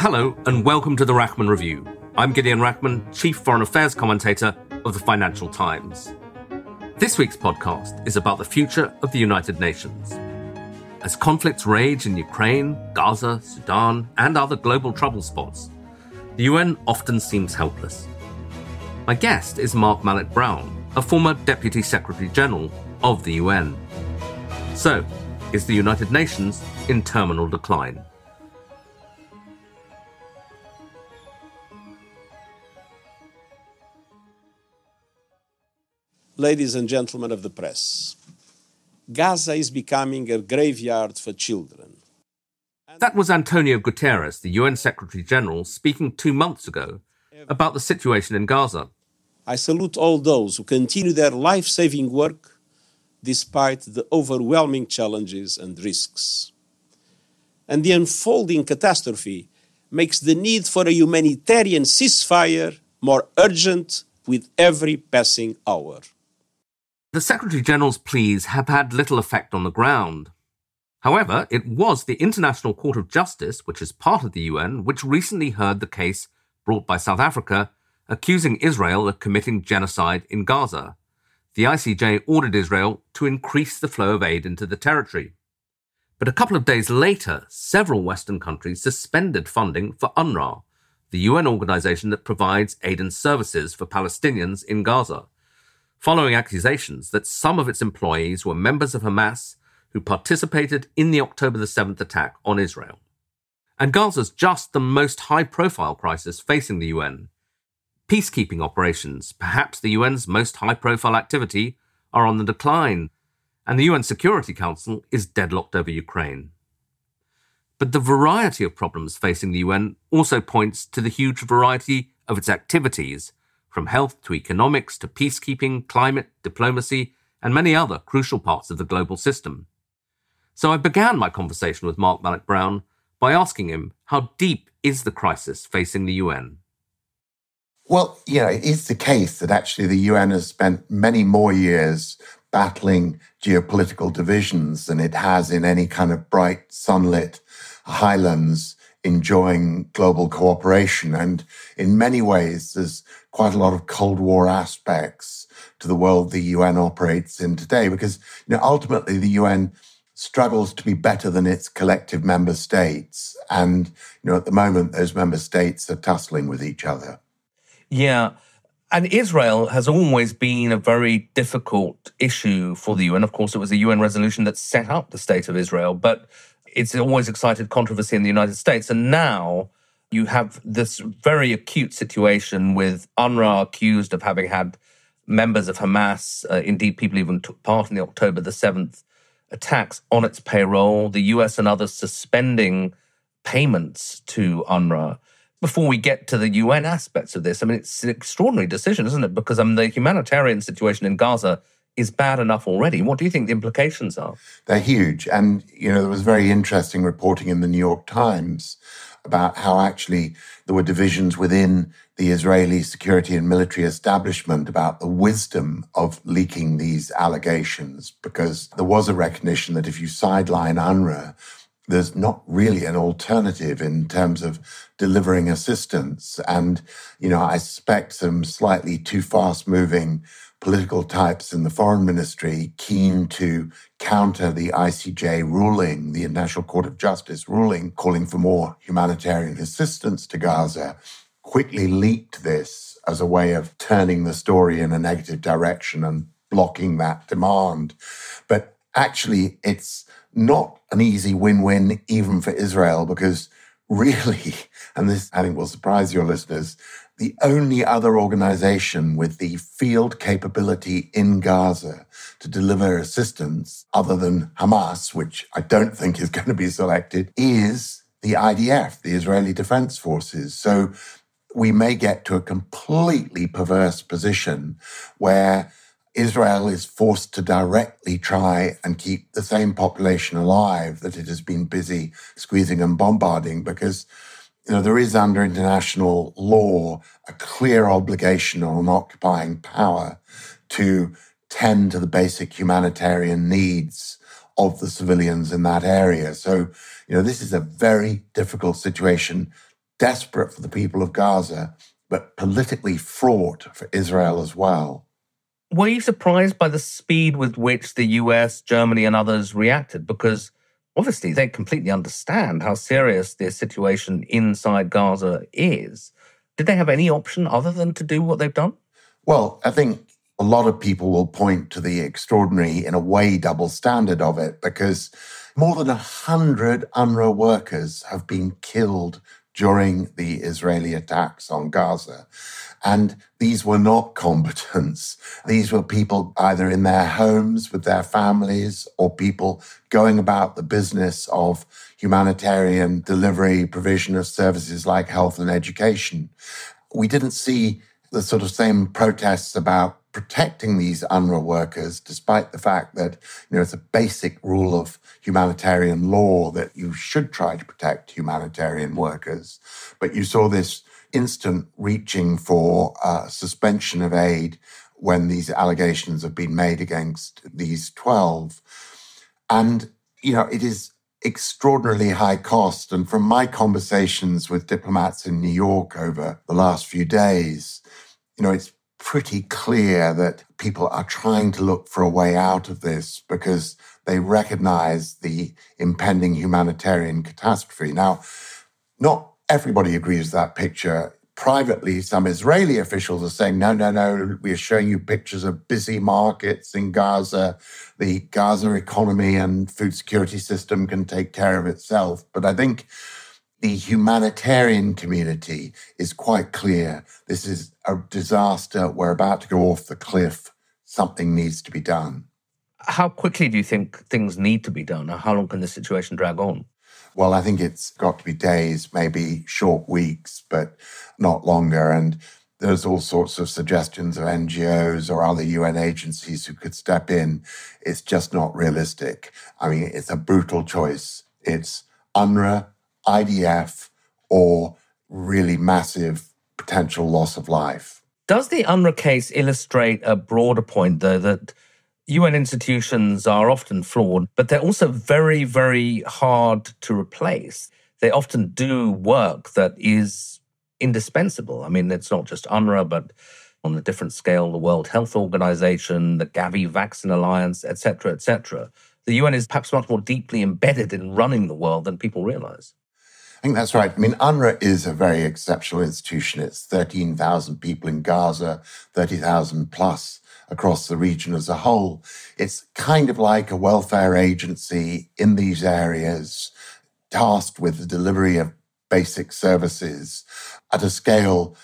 Hello, and welcome to the Rachman Review. I'm Gideon Rachman, Chief Foreign Affairs Commentator of the Financial Times. This week's podcast is about the future of the United Nations. As conflicts rage in Ukraine, Gaza, Sudan, and other global trouble spots, the UN often seems helpless. My guest is Mark Malloch Brown, a former Deputy Secretary General of the UN. So, is the United Nations in terminal decline? Ladies and gentlemen of the press, Gaza is becoming a graveyard for children. That was Antonio Guterres, the UN Secretary General, speaking two months ago about the situation in Gaza. I salute all those who continue their life saving work despite the overwhelming challenges and risks. And the unfolding catastrophe makes the need for a humanitarian ceasefire more urgent with every passing hour. The Secretary General's pleas have had little effect on the ground. However, it was the International Court of Justice, which is part of the UN, which recently heard the case brought by South Africa accusing Israel of committing genocide in Gaza. The ICJ ordered Israel to increase the flow of aid into the territory. But a couple of days later, several Western countries suspended funding for UNRWA, the UN organization that provides aid and services for Palestinians in Gaza, following accusations that some of its employees were members of Hamas who participated in the October the 7th attack on Israel. And Gaza's just the most high profile crisis facing the UN. Peacekeeping operations, perhaps the UN's most high profile activity, are on the decline, and the UN Security Council is deadlocked over Ukraine. But the variety of problems facing the UN also points to the huge variety of its activities, from health to economics to peacekeeping, climate, diplomacy, and many other crucial parts of the global system. So I began my conversation with Mark Malloch Brown by asking him how deep is the crisis facing the UN? Well, you know, it is the case that actually the UN has spent many more years battling geopolitical divisions than it has in any kind of bright, sunlit highlands enjoying global cooperation. And in many ways, there's quite a lot of Cold War aspects to the world the UN operates in today, because you know, ultimately the UN struggles to be better than its collective member states. And, you know, at the moment, those member states are tussling with each other. Yeah. And Israel has always been a very difficult issue for the UN. Of course, it was a UN resolution that set up the state of Israel, but it's always excited controversy in the United States. And now you have this very acute situation with UNRWA accused of having had members of Hamas, uh, indeed, people even took part in the October the 7th attacks on its payroll, the US and others suspending payments to UNRWA. Before we get to the UN aspects of this, I mean, it's an extraordinary decision, isn't it? Because I mean, the humanitarian situation in Gaza is bad enough already. What do you think the implications are? They're huge. And, you know, there was very interesting reporting in the New York Times about how actually there were divisions within the Israeli security and military establishment about the wisdom of leaking these allegations, because there was a recognition that if you sideline UNRWA, there's not really an alternative in terms of delivering assistance. And, you know, I suspect some slightly too fast moving political types in the foreign ministry keen to counter the ICJ ruling, the International Court of Justice ruling, calling for more humanitarian assistance to Gaza, quickly leaked this as a way of turning the story in a negative direction and blocking that demand. But actually, it's not an easy win win, even for Israel, because really, and this I think will surprise your listeners, the only other organization with the field capability in Gaza to deliver assistance other than Hamas, which I don't think is going to be selected, is the IDF, the Israeli Defense Forces. So we may get to a completely perverse position where Israel is forced to directly try and keep the same population alive that it has been busy squeezing and bombarding because you know there is under international law a clear obligation on an occupying power to tend to the basic humanitarian needs of the civilians in that area so you know this is a very difficult situation desperate for the people of Gaza but politically fraught for Israel as well were you surprised by the speed with which the US, Germany, and others reacted? Because obviously they completely understand how serious the situation inside Gaza is. Did they have any option other than to do what they've done? Well, I think a lot of people will point to the extraordinary, in a way, double standard of it because more than 100 UNRWA workers have been killed during the Israeli attacks on Gaza. And these were not combatants. These were people either in their homes with their families or people going about the business of humanitarian delivery, provision of services like health and education. We didn't see the sort of same protests about protecting these UNRWA workers, despite the fact that you know it's a basic rule of humanitarian law that you should try to protect humanitarian workers. But you saw this instant reaching for uh, suspension of aid when these allegations have been made against these 12. And, you know, it is extraordinarily high cost. And from my conversations with diplomats in New York over the last few days, you know, it's pretty clear that people are trying to look for a way out of this because they recognize the impending humanitarian catastrophe. Now, not everybody agrees with that picture. Privately, some Israeli officials are saying, no, no, no, we're showing you pictures of busy markets in Gaza. The Gaza economy and food security system can take care of itself. But I think the humanitarian community is quite clear. This is a disaster. We're about to go off the cliff. Something needs to be done. How quickly do you think things need to be done? How long can the situation drag on? Well, I think it's got to be days, maybe short weeks, but not longer. And there's all sorts of suggestions of NGOs or other UN agencies who could step in. It's just not realistic. I mean, it's a brutal choice. It's UNRWA, IDF, or really massive potential loss of life. Does the UNRWA case illustrate a broader point, though, that UN institutions are often flawed, but they're also very, very hard to replace. They often do work that is indispensable. I mean, it's not just UNRWA, but on a different scale, the World Health Organization, the Gavi Vaccine Alliance, etc., etc. The UN is perhaps much more deeply embedded in running the world than people realize. I think that's right. I mean, UNRWA is a very exceptional institution. It's 13,000 people in Gaza, 30,000 plus across the region as a whole. It's kind of like a welfare agency in these areas, tasked with the delivery of basic services at a scale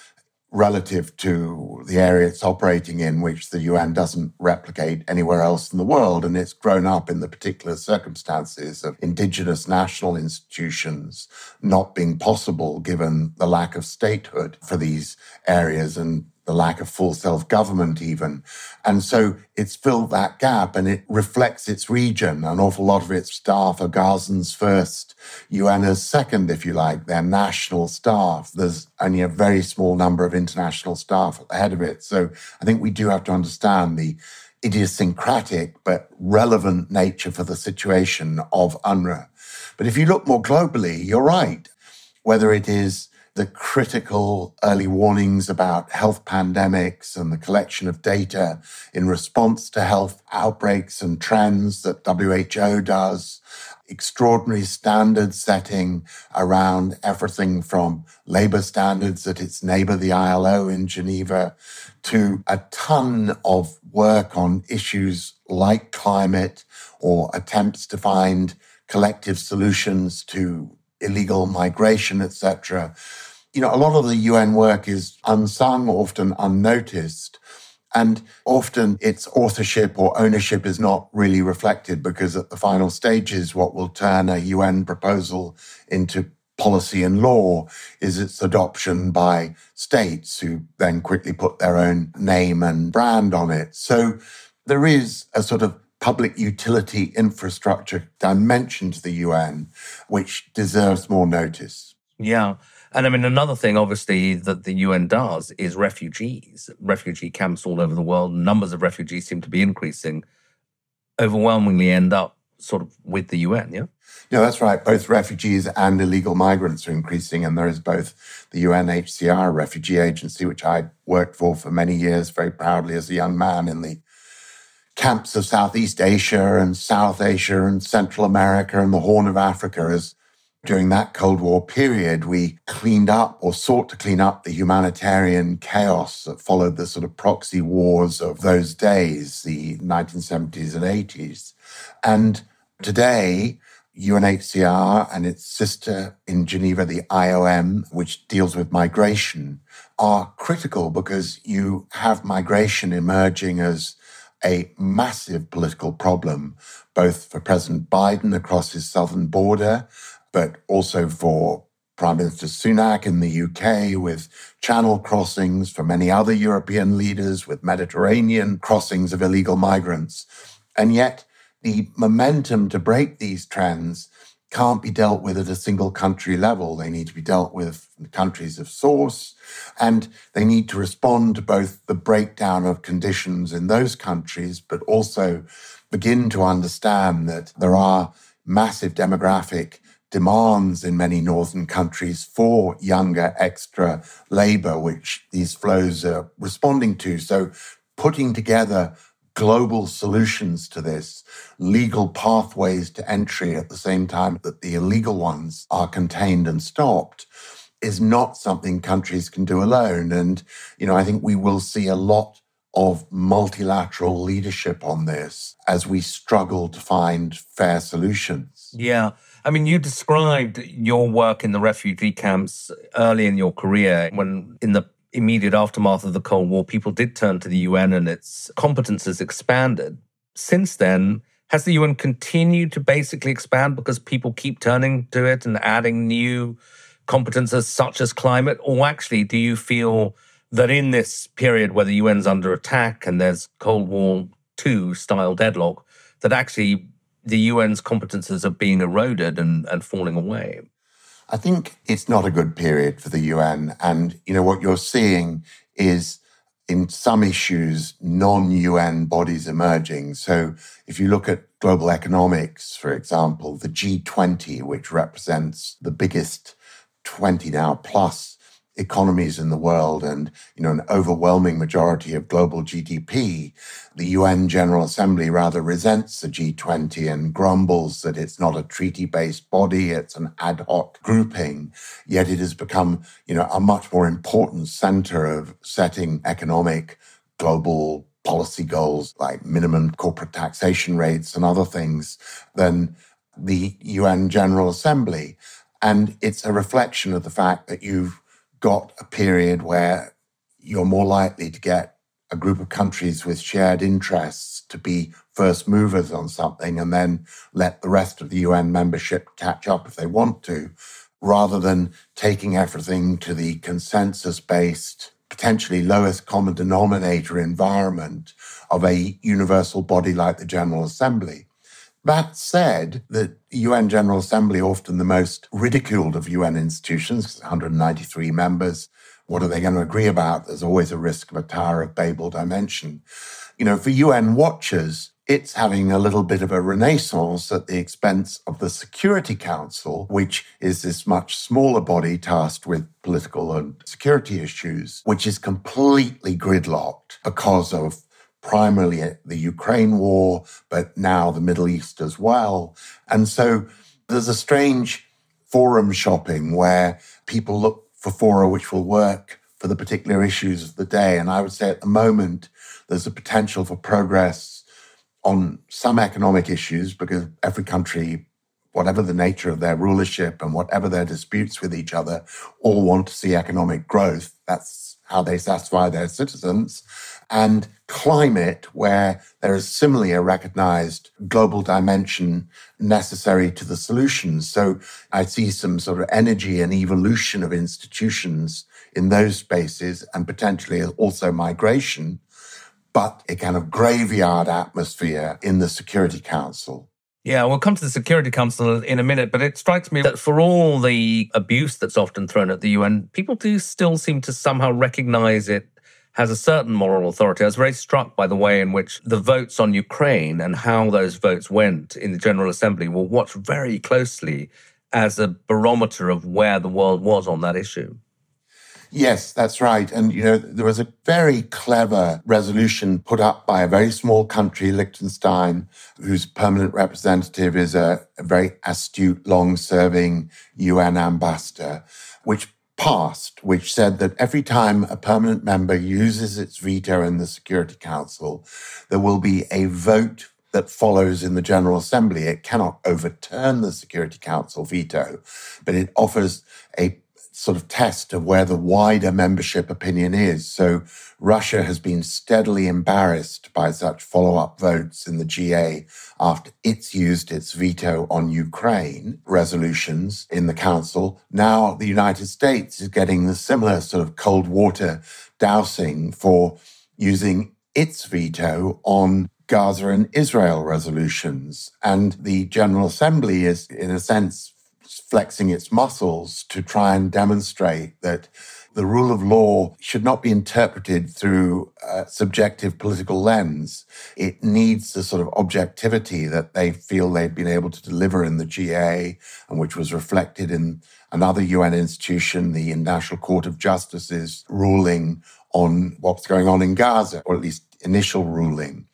relative to the area it's operating in, which the UN doesn't replicate anywhere else in the world. And it's grown up in the particular circumstances of indigenous national institutions not being possible given the lack of statehood for these areas and the lack of full self government, even. And so it's filled that gap and it reflects its region. An awful lot of its staff are Gazans first, UNers second, if you like, their national staff. There's only a very small number of international staff at the head of it. So I think we do have to understand the idiosyncratic but relevant nature for the situation of UNRWA. But if you look more globally, you're right. Whether it is the critical early warnings about health pandemics and the collection of data in response to health outbreaks and trends that WHO does, extraordinary standard setting around everything from labor standards at its neighbor, the ILO in Geneva, to a ton of work on issues like climate or attempts to find collective solutions to illegal migration, etc. You know, a lot of the UN work is unsung, often unnoticed. And often its authorship or ownership is not really reflected because at the final stages, what will turn a UN proposal into policy and law is its adoption by states who then quickly put their own name and brand on it. So there is a sort of public utility infrastructure dimension to the UN, which deserves more notice. Yeah. And I mean, another thing, obviously, that the UN does is refugees, refugee camps all over the world. Numbers of refugees seem to be increasing, overwhelmingly end up sort of with the UN, yeah? Yeah, that's right. Both refugees and illegal migrants are increasing, and there is both the UNHCR refugee agency, which I worked for for many years very proudly as a young man in the camps of Southeast Asia and South Asia and Central America and the Horn of Africa as during that Cold War period, we cleaned up or sought to clean up the humanitarian chaos that followed the sort of proxy wars of those days, the 1970s and 80s. And today, UNHCR and its sister in Geneva, the IOM, which deals with migration, are critical because you have migration emerging as a massive political problem, both for President Biden across his southern border, but also for Prime Minister Sunak in the UK with channel crossings, for many other European leaders with Mediterranean crossings of illegal migrants. And yet, the momentum to break these trends can't be dealt with at a single country level. They need to be dealt with in countries of source, and they need to respond to both the breakdown of conditions in those countries, but also begin to understand that there are massive demographic demands in many northern countries for younger extra labor, which these flows are responding to. So, putting together global solutions to this, legal pathways to entry at the same time that the illegal ones are contained and stopped is not something countries can do alone. And, you know, I think we will see a lot of multilateral leadership on this as we struggle to find fair solutions. Yeah. I mean, you described your work in the refugee camps early in your career when, in the immediate aftermath of the Cold War, people did turn to the UN and its competences expanded. Since then, has the UN continued to basically expand because people keep turning to it and adding new competences such as climate? Or actually, do you feel that in this period where the UN's under attack and there's Cold War II style deadlock, that actually the UN's competences are being eroded and, and falling away? I think it's not a good period for the UN. And, you know, what you're seeing is in some issues, non UN bodies emerging. So if you look at global economics, for example, the G20, which represents the biggest 20 now plus economies in the world and you know an overwhelming majority of global GDP, the UN General Assembly rather resents the G20 and grumbles that it's not a treaty-based body, it's an ad hoc grouping, yet it has become, you know, a much more important center of setting economic global policy goals like minimum corporate taxation rates and other things than the UN General Assembly. And it's a reflection of the fact that you've got a period where you're more likely to get a group of countries with shared interests to be first movers on something and then let the rest of the UN membership catch up if they want to, rather than taking everything to the consensus based, potentially lowest common denominator environment of a universal body like the General Assembly. That said, the UN General Assembly, often the most ridiculed of UN institutions, 193 members. What are they going to agree about? There's always a risk of a Tower of Babel dimension. You know, for UN watchers, it's having a little bit of a renaissance at the expense of the Security Council, which is this much smaller body tasked with political and security issues, which is completely gridlocked because of primarily the Ukraine war, but now the Middle East as well. And so there's a strange forum shopping where people look for fora which will work for the particular issues of the day. And I would say at the moment, there's a potential for progress on some economic issues because every country whatever the nature of their rulership and whatever their disputes with each other, all want to see economic growth. That's how they satisfy their citizens. And climate, where there is similarly a recognized global dimension necessary to the solutions. So I see some sort of energy and evolution of institutions in those spaces and potentially also migration, but a kind of graveyard atmosphere in the Security Council. Yeah, we'll come to the Security Council in a minute, but it strikes me that for all the abuse that's often thrown at the UN, people do still seem to somehow recognize it has a certain moral authority. I was very struck by the way in which the votes on Ukraine and how those votes went in the General Assembly were watched very closely as a barometer of where the world was on that issue. Yes, that's right. And, you know, there was a very clever resolution put up by a very small country, Liechtenstein, whose permanent representative is a, a very astute, long serving UN ambassador, which passed, which said that every time a permanent member uses its veto in the Security Council, there will be a vote that follows in the General Assembly. It cannot overturn the Security Council veto, but it offers a sort of test of where the wider membership opinion is. So Russia has been steadily embarrassed by such follow up votes in the GA after it's used its veto on Ukraine resolutions in the Council. Now the United States is getting the similar sort of cold water dousing for using its veto on Gaza and Israel resolutions. And the General Assembly is, in a sense, flexing its muscles to try and demonstrate that the rule of law should not be interpreted through a subjective political lens. It needs the sort of objectivity that they feel they've been able to deliver in the GA and which was reflected in another UN institution, the International Court of Justice's ruling on what's going on in Gaza, or at least initial ruling.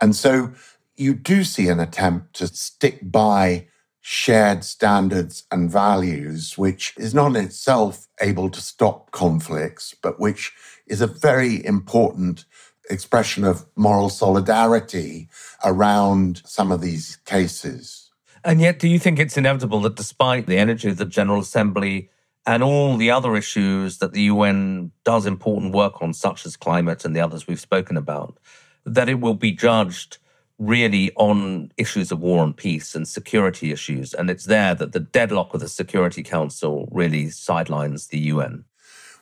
And so you do see an attempt to stick by shared standards and values, which is not in itself able to stop conflicts, but which is a very important expression of moral solidarity around some of these cases. And yet, do you think it's inevitable that despite the energy of the General Assembly and all the other issues that the UN does important work on, such as climate and the others we've spoken about, that it will be judged really on issues of war and peace and security issues. And it's there that the deadlock of the Security Council really sidelines the UN.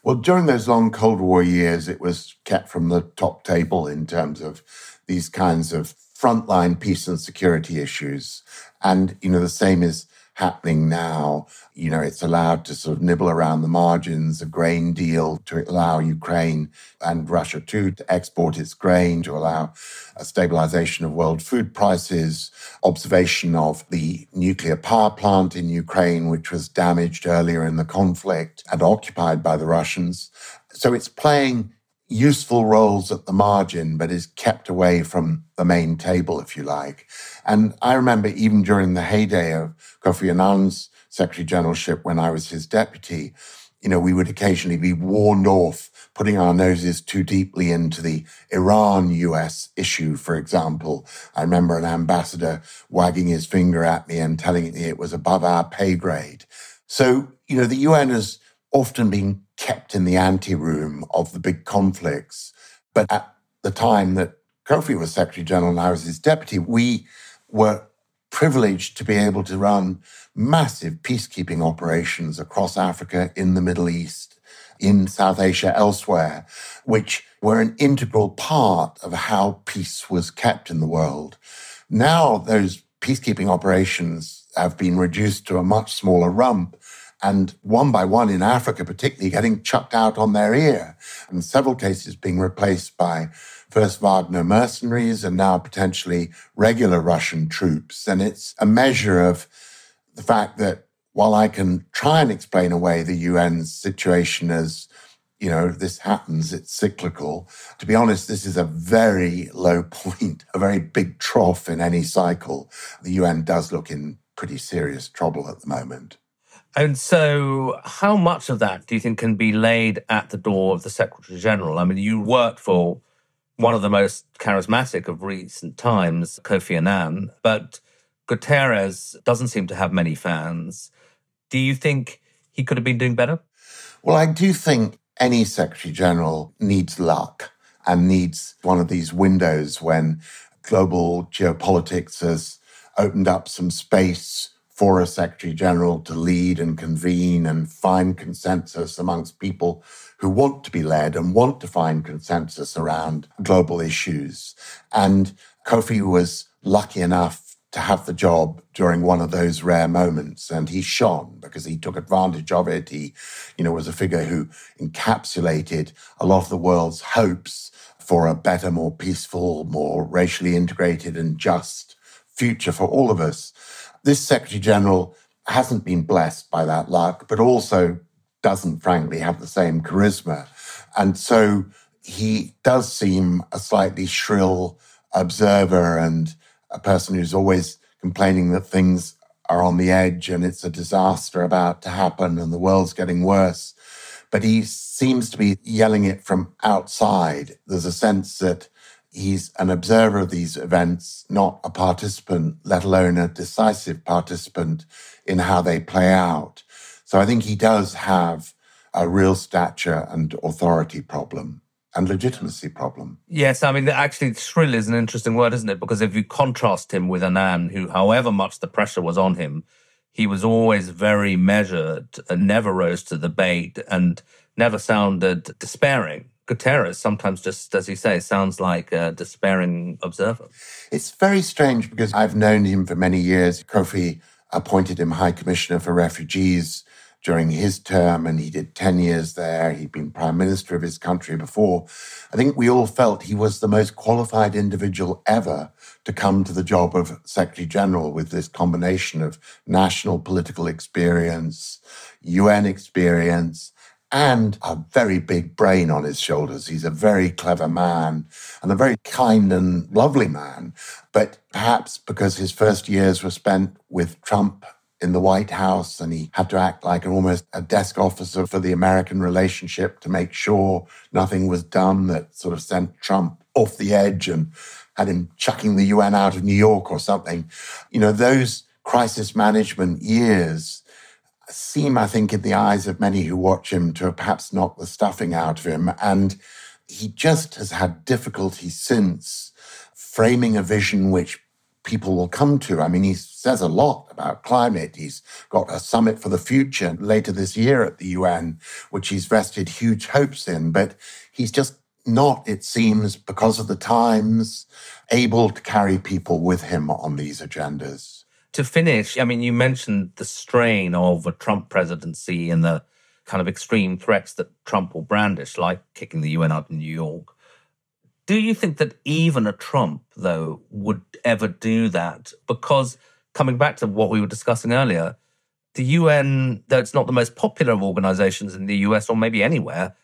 Well, during those long Cold War years, it was kept from the top table in terms of these kinds of frontline peace and security issues. And, you know, the same is happening now. You know, it's allowed to sort of nibble around the margins, a grain deal to allow Ukraine and Russia too to export its grain, to allow a stabilization of world food prices, observation of the nuclear power plant in Ukraine, which was damaged earlier in the conflict and occupied by the Russians. So it's playing useful roles at the margin, but is kept away from the main table, if you like. And I remember even during the heyday of Kofi Annan's Secretary Generalship when I was his deputy, you know, we would occasionally be warned off putting our noses too deeply into the Iran US issue, for example. I remember an ambassador wagging his finger at me and telling me it was above our pay grade. So, you know, the UN has often been kept in the anteroom of the big conflicts. But at the time that Kofi was Secretary General and I was his deputy, we were privileged to be able to run massive peacekeeping operations across Africa, in the Middle East, in South Asia, elsewhere, which were an integral part of how peace was kept in the world. Now, those peacekeeping operations have been reduced to a much smaller rump and one by one in Africa, particularly getting chucked out on their ear, and several cases being replaced by first Wagner mercenaries and now potentially regular Russian troops. And it's a measure of the fact that while I can try and explain away the UN's situation as you know, this happens, it's cyclical. To be honest, this is a very low point, a very big trough in any cycle. The UN does look in pretty serious trouble at the moment. And so, how much of that do you think can be laid at the door of the Secretary General? I mean, you worked for one of the most charismatic of recent times, Kofi Annan, but Guterres doesn't seem to have many fans. Do you think he could have been doing better? Well, I do think any Secretary General needs luck and needs one of these windows when global geopolitics has opened up some space for a Secretary General to lead and convene and find consensus amongst people who want to be led and want to find consensus around global issues. And Kofi was lucky enough to have the job during one of those rare moments. And he shone because he took advantage of it. He, you know, was a figure who encapsulated a lot of the world's hopes for a better, more peaceful, more racially integrated and just future for all of us. This Secretary General hasn't been blessed by that luck, but also doesn't, frankly, have the same charisma. And so he does seem a slightly shrill observer and a person who's always complaining that things are on the edge and it's a disaster about to happen and the world's getting worse. But he seems to be yelling it from outside. There's a sense that he's an observer of these events, not a participant, let alone a decisive participant in how they play out. So I think he does have a real stature and authority problem and legitimacy problem. Yes, I mean, actually, shrill is an interesting word, isn't it? Because if you contrast him with Annan, who, however much the pressure was on him, he was always very measured and never rose to the bait and never sounded despairing. Guterres sometimes just, as you say, sounds like a despairing observer. It's very strange because I've known him for many years. Kofi appointed him High Commissioner for Refugees during his term, and he did 10 years there. He'd been prime minister of his country before. I think we all felt he was the most qualified individual ever to come to the job of Secretary General with this combination of national political experience, UN experience, and a very big brain on his shoulders. He's a very clever man and a very kind and lovely man. But perhaps because his first years were spent with Trump in the White House and he had to act like almost a desk officer for the American relationship to make sure nothing was done that sort of sent Trump off the edge and had him chucking the UN out of New York or something. You know, those crisis management years seem, I think, in the eyes of many who watch him to have perhaps knocked the stuffing out of him. And he just has had difficulty since framing a vision which people will come to. I mean, he says a lot about climate. He's got a summit for the future later this year at the UN, which he's vested huge hopes in, but he's just not, it seems, because of the times, able to carry people with him on these agendas. To finish, I mean, you mentioned the strain of a Trump presidency and the kind of extreme threats that Trump will brandish, like kicking the UN out in New York. Do you think that even a Trump, though, would ever do that? Because coming back to what we were discussing earlier, the UN, though it's not the most popular of organizations in the US or maybe anywhere,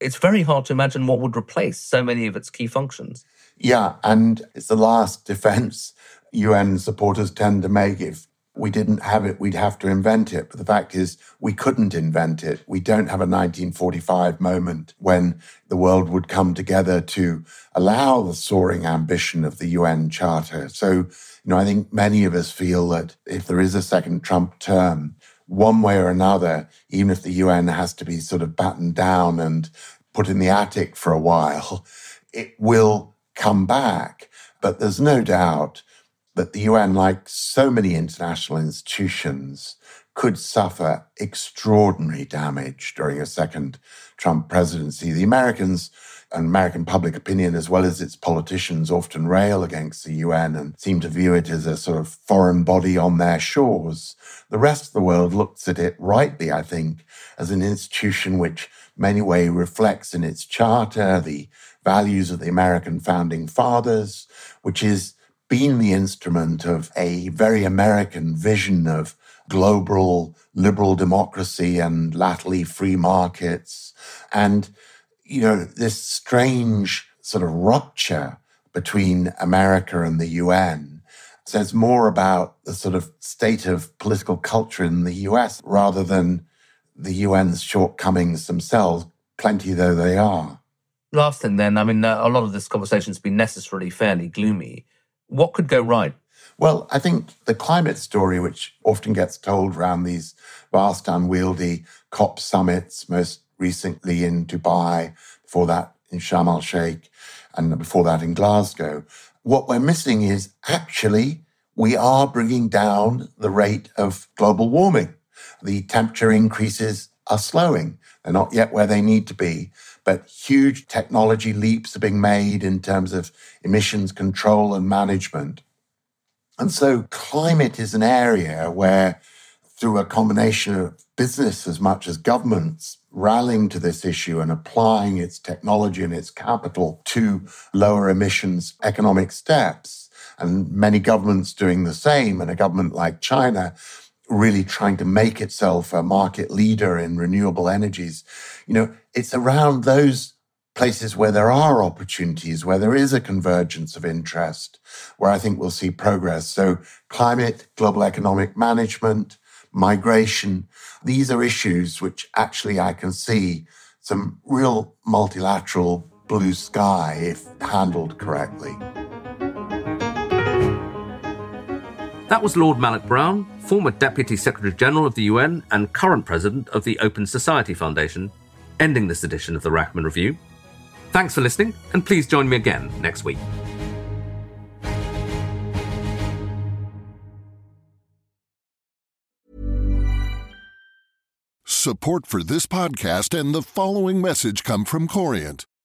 it's very hard to imagine what would replace so many of its key functions. Yeah, and it's the last defense UN supporters tend to make. If we didn't have it, we'd have to invent it. But the fact is, we couldn't invent it. We don't have a 1945 moment when the world would come together to allow the soaring ambition of the UN Charter. So, you know, I think many of us feel that if there is a second Trump term, one way or another, even if the UN has to be sort of battened down and put in the attic for a while, it will come back. But there's no doubt that the UN, like so many international institutions, could suffer extraordinary damage during a second Trump presidency. The Americans and American public opinion, as well as its politicians, often rail against the UN and seem to view it as a sort of foreign body on their shores. The rest of the world looks at it rightly, I think, as an institution which many way reflects in its charter the values of the American founding fathers, which is been the instrument of a very American vision of global liberal democracy and latterly free markets. And, you know, this strange sort of rupture between America and the UN says more about the sort of state of political culture in the US rather than the UN's shortcomings themselves, plenty though they are. Last thing, then, I mean, uh, a lot of this conversation has been necessarily fairly gloomy. What could go right? Well, I think the climate story, which often gets told around these vast, unwieldy COP summits, most recently in Dubai, before that in Sharm el Sheikh, and before that in Glasgow, what we're missing is actually we are bringing down the rate of global warming. The temperature increases are slowing. They're not yet where they need to be, but huge technology leaps are being made in terms of emissions control and management. And so climate is an area where through a combination of business as much as governments rallying to this issue and applying its technology and its capital to lower emissions economic steps, and many governments doing the same, and a government like China really trying to make itself a market leader in renewable energies. You know, it's around those places where there are opportunities, where there is a convergence of interest, where I think we'll see progress. So climate, global economic management, migration, these are issues which actually I can see some real multilateral blue sky if handled correctly. That was Lord Malloch Brown, former Deputy Secretary General of the UN and current President of the Open Society Foundation, ending this edition of the Rachman Review. Thanks for listening, and please join me again next week. Support for this podcast and the following message come from Corient.